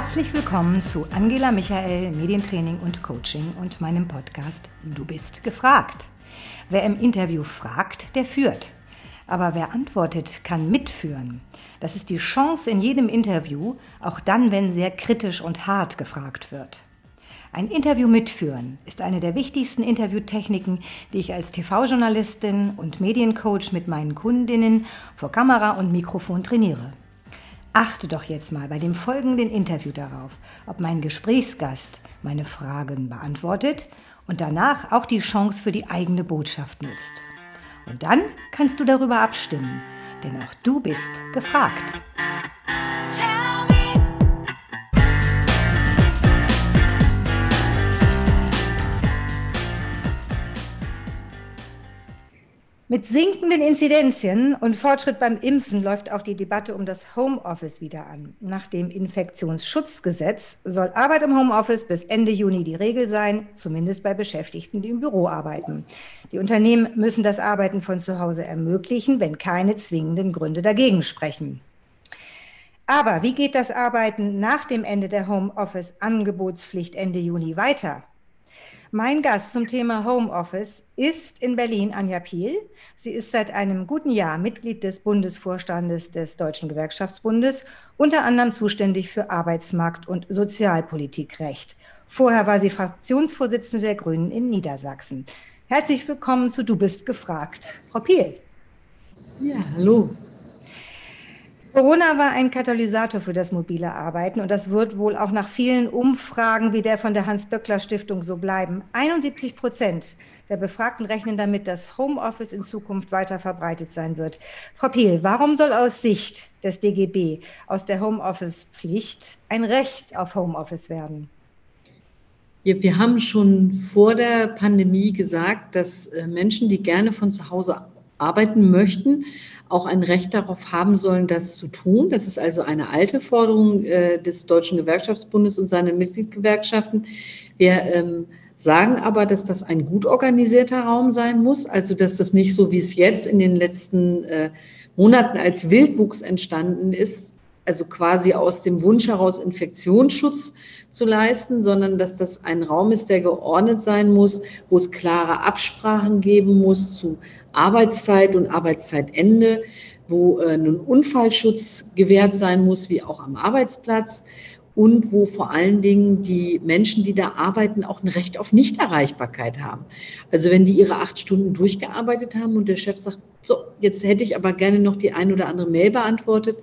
Herzlich willkommen zu Angela Michael, Medientraining und Coaching und meinem Podcast Du bist gefragt. Wer im Interview fragt, der führt. Aber wer antwortet, kann mitführen. Das ist die Chance in jedem Interview, auch dann, wenn sehr kritisch und hart gefragt wird. Ein Interview mitführen ist eine der wichtigsten Interviewtechniken, die ich als TV-Journalistin und Mediencoach mit meinen Kundinnen vor Kamera und Mikrofon trainiere. Achte doch jetzt mal bei dem folgenden Interview darauf, ob mein Gesprächsgast meine Fragen beantwortet und danach auch die Chance für die eigene Botschaft nutzt. Und dann kannst du darüber abstimmen, denn auch du bist gefragt. Mit sinkenden Inzidenzien und Fortschritt beim Impfen läuft auch die Debatte um das Homeoffice wieder an. Nach dem Infektionsschutzgesetz soll Arbeit im Homeoffice bis Ende Juni die Regel sein, zumindest bei Beschäftigten, die im Büro arbeiten. Die Unternehmen müssen das Arbeiten von zu Hause ermöglichen, wenn keine zwingenden Gründe dagegen sprechen. Aber wie geht das Arbeiten nach dem Ende der Homeoffice-Angebotspflicht Ende Juni weiter? Mein Gast zum Thema Homeoffice ist in Berlin Anja Piel. Sie ist seit einem guten Jahr Mitglied des Bundesvorstandes des Deutschen Gewerkschaftsbundes, unter anderem zuständig für Arbeitsmarkt- und Sozialpolitikrecht. Vorher war sie Fraktionsvorsitzende der Grünen in Niedersachsen. Herzlich willkommen zu Du bist gefragt. Frau Piel. Ja, hallo. Corona war ein Katalysator für das mobile Arbeiten und das wird wohl auch nach vielen Umfragen wie der von der Hans-Böckler-Stiftung so bleiben. 71 Prozent der Befragten rechnen damit, dass Homeoffice in Zukunft weiter verbreitet sein wird. Frau Piel, warum soll aus Sicht des DGB aus der Homeoffice-Pflicht ein Recht auf Homeoffice werden? Wir, haben schon vor der Pandemie gesagt, dass äh, Menschen, die gerne von zu Hause arbeiten möchten, auch ein Recht darauf haben sollen, das zu tun. Das ist also eine alte Forderung äh, des Deutschen Gewerkschaftsbundes und seiner Mitgliedgewerkschaften. Wir ähm, sagen aber, dass das ein gut organisierter Raum sein muss, also dass das nicht so, wie es jetzt in den letzten äh, Monaten als Wildwuchs entstanden ist, also quasi aus dem Wunsch heraus Infektionsschutz zu leisten, sondern dass das ein Raum ist, der geordnet sein muss, wo es klare Absprachen geben muss zu Arbeitszeit und Arbeitszeitende, wo äh, nun Unfallschutz gewährt sein muss, wie auch am Arbeitsplatz und wo vor allen Dingen die Menschen, die da arbeiten, auch ein Recht auf Nichterreichbarkeit haben. Also wenn die ihre acht Stunden durchgearbeitet haben und der Chef sagt, so, jetzt hätte ich aber gerne noch die ein oder andere Mail beantwortet,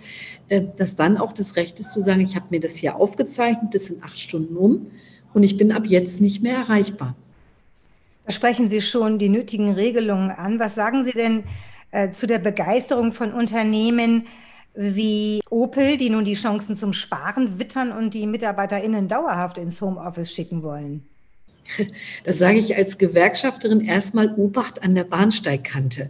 äh, dass dann auch das Recht ist zu sagen, ich habe mir das hier aufgezeichnet, das sind acht Stunden um und ich bin ab jetzt nicht mehr erreichbar. Da sprechen Sie schon die nötigen Regelungen an. Was sagen Sie denn äh, zu der Begeisterung von Unternehmen wie Opel, die nun die Chancen zum Sparen wittern und die MitarbeiterInnen dauerhaft ins Homeoffice schicken wollen? Das sage ich als Gewerkschafterin erstmal Obacht an der Bahnsteigkante,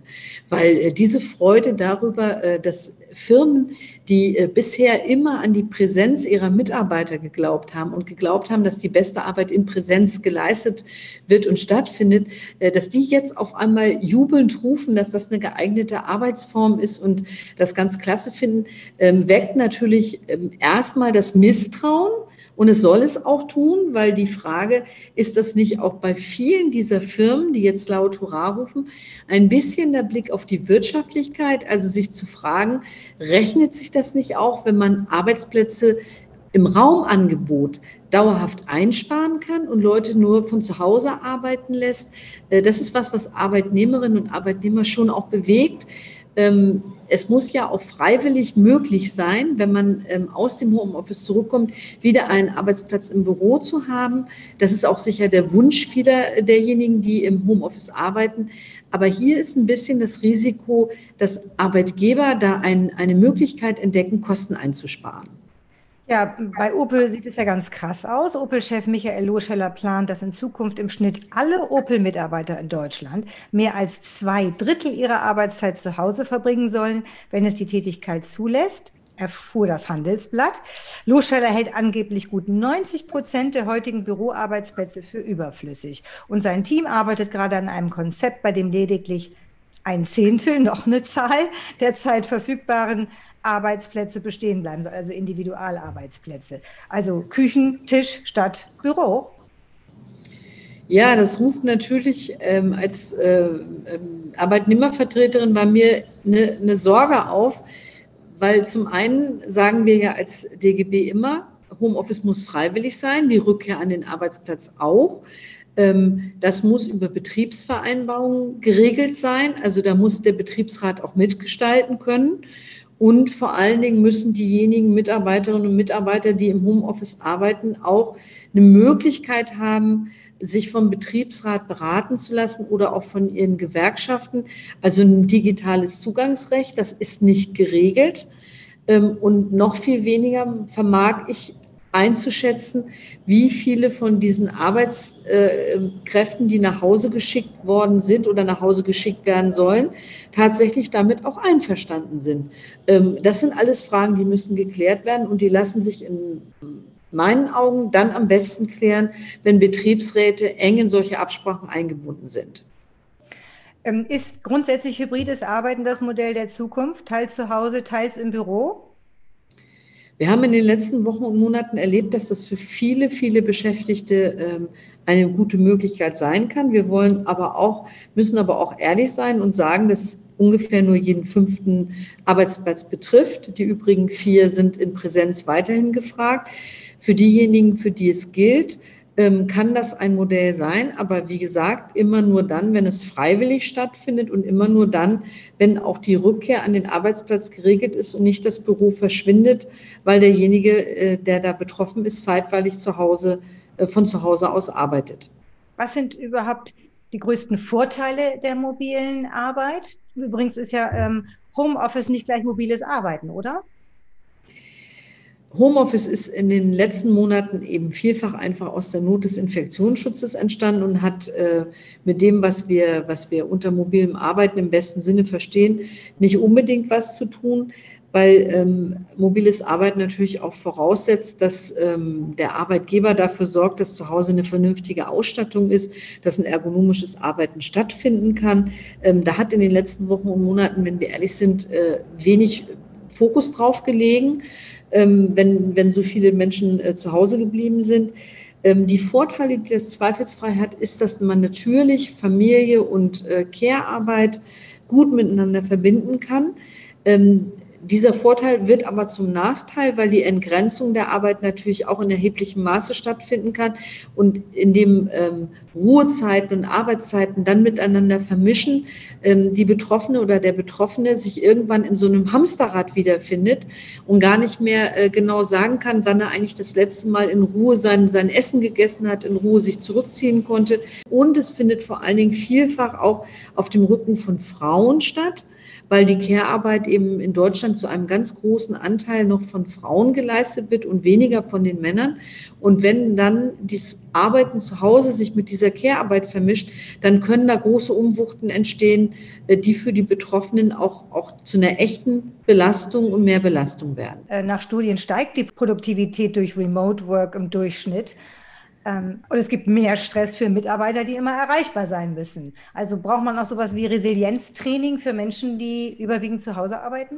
weil äh, diese Freude darüber, äh, dass Firmen, die äh, bisher immer an die Präsenz ihrer Mitarbeiter geglaubt haben und geglaubt haben, dass die beste Arbeit in Präsenz geleistet wird und stattfindet, dass die jetzt auf einmal jubelnd rufen, dass das eine geeignete Arbeitsform ist und das ganz klasse finden, ähm, weckt natürlich ähm, erstmal das Misstrauen und es soll es auch tun, weil die Frage, ist das nicht auch bei vielen dieser Firmen, die jetzt laut Hurra rufen, ein bisschen der Blick auf die Wirtschaftlichkeit, also sich zu fragen, rechnet sich das nicht auch, wenn man Arbeitsplätze im Raumangebot dauerhaft einsparen kann und Leute nur von zu Hause arbeiten lässt. Äh, das ist was, was Arbeitnehmerinnen und Arbeitnehmer schon auch bewegt. Es muss ja auch freiwillig möglich sein, wenn man ähm, aus dem Homeoffice zurückkommt, wieder einen Arbeitsplatz im Büro zu haben. Das ist auch sicher der Wunsch vieler derjenigen, die im Homeoffice arbeiten. Aber hier ist ein bisschen das Risiko, dass Arbeitgeber da ein, eine Möglichkeit entdecken, Kosten einzusparen. Ja, bei Opel sieht es ja ganz krass aus. Opel-Chef Michael Loscheller plant, dass in Zukunft im Schnitt alle Opel-Mitarbeiter in Deutschland mehr als zwei Drittel ihrer Arbeitszeit zu Hause verbringen sollen, wenn es die Tätigkeit zulässt erfuhr das Handelsblatt. Loscheller hält angeblich gut 90 Prozent der heutigen Büroarbeitsplätze für überflüssig. Und sein Team arbeitet gerade an einem Konzept, bei dem lediglich ein Zehntel, noch eine Zahl, der Zeit verfügbaren Arbeitsplätze bestehen bleiben sollen, also Individualarbeitsplätze. Also Küchentisch statt Büro. Ja, das ruft natürlich ähm, als äh, ähm, Arbeitnehmervertreterin bei mir eine, eine Sorge auf, weil zum einen sagen wir ja als DGB immer, Homeoffice muss freiwillig sein, die Rückkehr an den Arbeitsplatz auch. Ähm, das muss über Betriebsvereinbarungen geregelt sein. Also da muss der Betriebsrat auch mitgestalten können. Und vor allen Dingen müssen diejenigen Mitarbeiterinnen und Mitarbeiter, die im Homeoffice arbeiten, auch eine Möglichkeit haben, sich vom Betriebsrat beraten zu lassen oder auch von ihren Gewerkschaften. Also ein digitales Zugangsrecht, das ist nicht geregelt. Ähm, und noch viel weniger vermag ich einzuschätzen, wie viele von diesen Arbeitskräften, die nach Hause geschickt worden sind oder nach Hause geschickt werden sollen, tatsächlich damit auch einverstanden sind. Ähm, das sind alles Fragen, die müssen geklärt werden und die lassen sich in meinen Augen dann am besten klären, wenn Betriebsräte eng in solche Absprachen eingebunden sind. Ähm, ist grundsätzlich hybrides Arbeiten das Modell der Zukunft, teils zu Hause, teils im Büro? Wir haben in den letzten Wochen und Monaten erlebt, dass das für viele, viele Beschäftigte ähm, eine gute Möglichkeit sein kann. Wir wollen aber auch, müssen aber auch ehrlich sein und sagen, dass es ungefähr nur jeden fünften Arbeitsplatz betrifft. Die übrigen vier sind in Präsenz weiterhin gefragt. Für diejenigen, für die es gilt, kann das ein Modell sein, aber wie gesagt, immer nur dann, wenn es freiwillig stattfindet und immer nur dann, wenn auch die Rückkehr an den Arbeitsplatz geregelt ist und nicht das Büro verschwindet, weil derjenige, äh, der da betroffen ist, zeitweilig zu Hause, äh, von zu Hause aus arbeitet. Was sind überhaupt die größten Vorteile der mobilen Arbeit? Übrigens ist ja ähm, Homeoffice nicht gleich mobiles Arbeiten, oder? Homeoffice ist in den letzten Monaten eben vielfach einfach aus der Not des Infektionsschutzes entstanden und hat äh, mit dem, was wir, was wir unter mobilem Arbeiten im besten Sinne verstehen, nicht unbedingt was zu tun, weil ähm, mobiles Arbeiten natürlich auch voraussetzt, dass ähm, der Arbeitgeber dafür sorgt, dass zu Hause eine vernünftige Ausstattung ist, dass ein ergonomisches Arbeiten stattfinden kann. Ähm, da hat in den letzten Wochen und Monaten, wenn wir ehrlich sind, äh, wenig Fokus drauf gelegen ähm, wenn, wenn so viele Menschen äh, zu Hause geblieben sind. Ähm, die Vorteile, die das zweifelsfrei hat, ist, dass man natürlich Familie und äh, Care-Arbeit gut miteinander verbinden kann. Ähm, dieser Vorteil wird aber zum Nachteil, weil die Entgrenzung der Arbeit natürlich auch in erheblichem Maße stattfinden kann und indem ähm, Ruhezeiten und Arbeitszeiten dann miteinander vermischen, ähm, die Betroffene oder der Betroffene sich irgendwann in so einem Hamsterrad wiederfindet und gar nicht mehr äh, genau sagen kann, wann er eigentlich das letzte Mal in Ruhe sein, sein Essen gegessen hat, in Ruhe sich zurückziehen konnte. Und es findet vor allen Dingen vielfach auch auf dem Rücken von Frauen statt weil die Care-Arbeit eben in Deutschland zu einem ganz großen Anteil noch von Frauen geleistet wird und weniger von den Männern. Und wenn dann das Arbeiten zu Hause sich mit dieser Care-Arbeit vermischt, dann können da große Umwuchten entstehen, äh, die für die Betroffenen auch, auch zu einer echten Belastung und mehr Belastung werden. Äh, nach Studien steigt die Produktivität durch Remote Work im Durchschnitt. Ähm, und es gibt mehr Stress für Mitarbeiter, die immer erreichbar sein müssen. Also braucht man auch sowas wie Resilienztraining für Menschen, die überwiegend zu Hause arbeiten?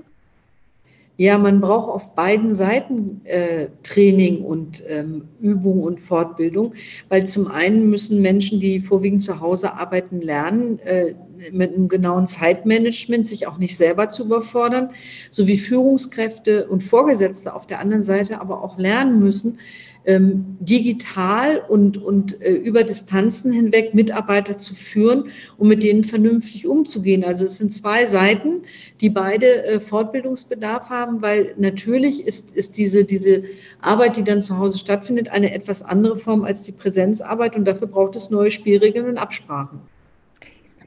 Ja, man braucht auf beiden Seiten äh, Training und ähm, Übung und Fortbildung, weil zum einen müssen Menschen, die vorwiegend zu Hause arbeiten, lernen, äh, mit einem genauen Zeitmanagement sich auch nicht selber zu überfordern, sowie Führungskräfte und Vorgesetzte auf der anderen Seite aber auch lernen müssen, ähm, digital und, und äh, über Distanzen hinweg Mitarbeiter zu führen und mit denen vernünftig umzugehen. Also es sind zwei Seiten, die beide äh, Fortbildungsbedarf haben, weil natürlich ist, ist diese, diese Arbeit, die dann zu Hause stattfindet, eine etwas andere Form als die Präsenzarbeit und dafür braucht es neue Spielregeln und Absprachen.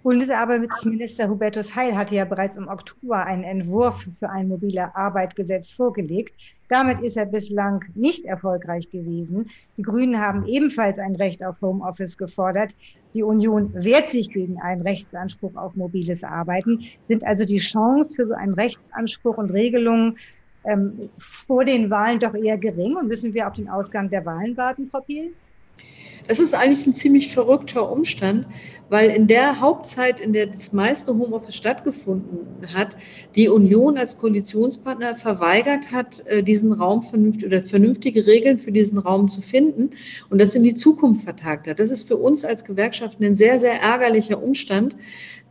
Bundesarbeitsminister Hubertus Heil hatte ja bereits im Oktober einen Entwurf für ein mobile Arbeitgesetz vorgelegt. Damit ist er bislang nicht erfolgreich gewesen. Die Grünen haben ebenfalls ein Recht auf Homeoffice gefordert. Die Union wehrt sich gegen einen Rechtsanspruch auf mobiles Arbeiten. Sind also die Chance für so einen Rechtsanspruch und Regelungen ähm, vor den Wahlen doch eher gering? Und müssen wir auf den Ausgang der Wahlen warten, Frau Piel? Das ist eigentlich ein ziemlich verrückter Umstand, weil in der Hauptzeit, in der das meiste Homeoffice stattgefunden hat, die Union als Koalitionspartner verweigert hat, äh, diesen Raum vernünftig oder vernünftige Regeln für diesen Raum zu finden und das in die Zukunft vertagt hat. Das ist für uns als Gewerkschaften ein sehr, sehr ärgerlicher Umstand,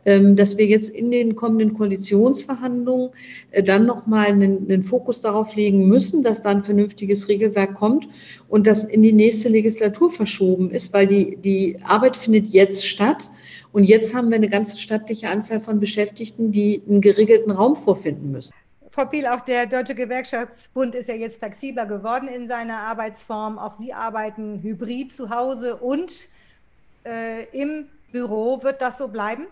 dass wir jetzt in den kommenden Koalitionsverhandlungen äh, dann nochmal einen, einen Fokus darauf legen müssen, dass da ein vernünftiges Regelwerk kommt und das in die nächste Legislatur verschoben ist, weil die, die Arbeit findet jetzt statt. Und jetzt haben wir eine ganze stattliche Anzahl von Beschäftigten, die einen geregelten Raum vorfinden müssen. Frau Piel, auch der Deutsche Gewerkschaftsbund ist ja jetzt flexibler geworden in seiner Arbeitsform. Auch Sie arbeiten hybrid zu Hause und äh, im Büro. Wird das so bleiben?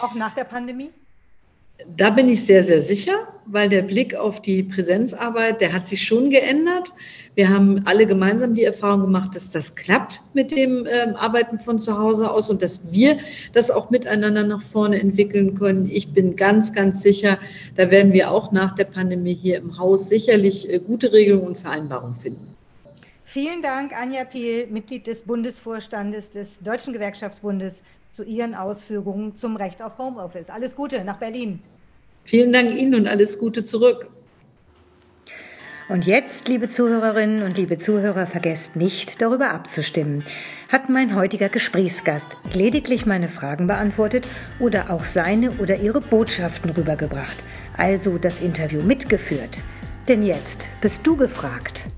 Auch nach der Pandemie? Da bin ich sehr, sehr sicher, weil der Blick auf die Präsenzarbeit, der hat sich schon geändert. Wir haben alle gemeinsam die Erfahrung gemacht, dass das klappt mit dem ähm, Arbeiten von zu Hause aus und dass wir das auch miteinander nach vorne entwickeln können. Ich bin ganz, ganz sicher, da werden wir auch nach der Pandemie hier im Haus sicherlich äh, gute Regelungen und Vereinbarungen finden. Vielen Dank, Anja Piel, Mitglied des Bundesvorstandes des Deutschen Gewerkschaftsbundes zu Ihren Ausführungen zum Recht auf Homeoffice. Alles Gute nach Berlin. Vielen Dank Ihnen und alles Gute zurück. Und jetzt, liebe Zuhörerinnen und liebe Zuhörer, vergesst nicht, darüber abzustimmen. Hat mein heutiger Gesprächsgast lediglich meine Fragen beantwortet oder auch seine oder ihre Botschaften rübergebracht, also das Interview mitgeführt? Denn jetzt bist du gefragt.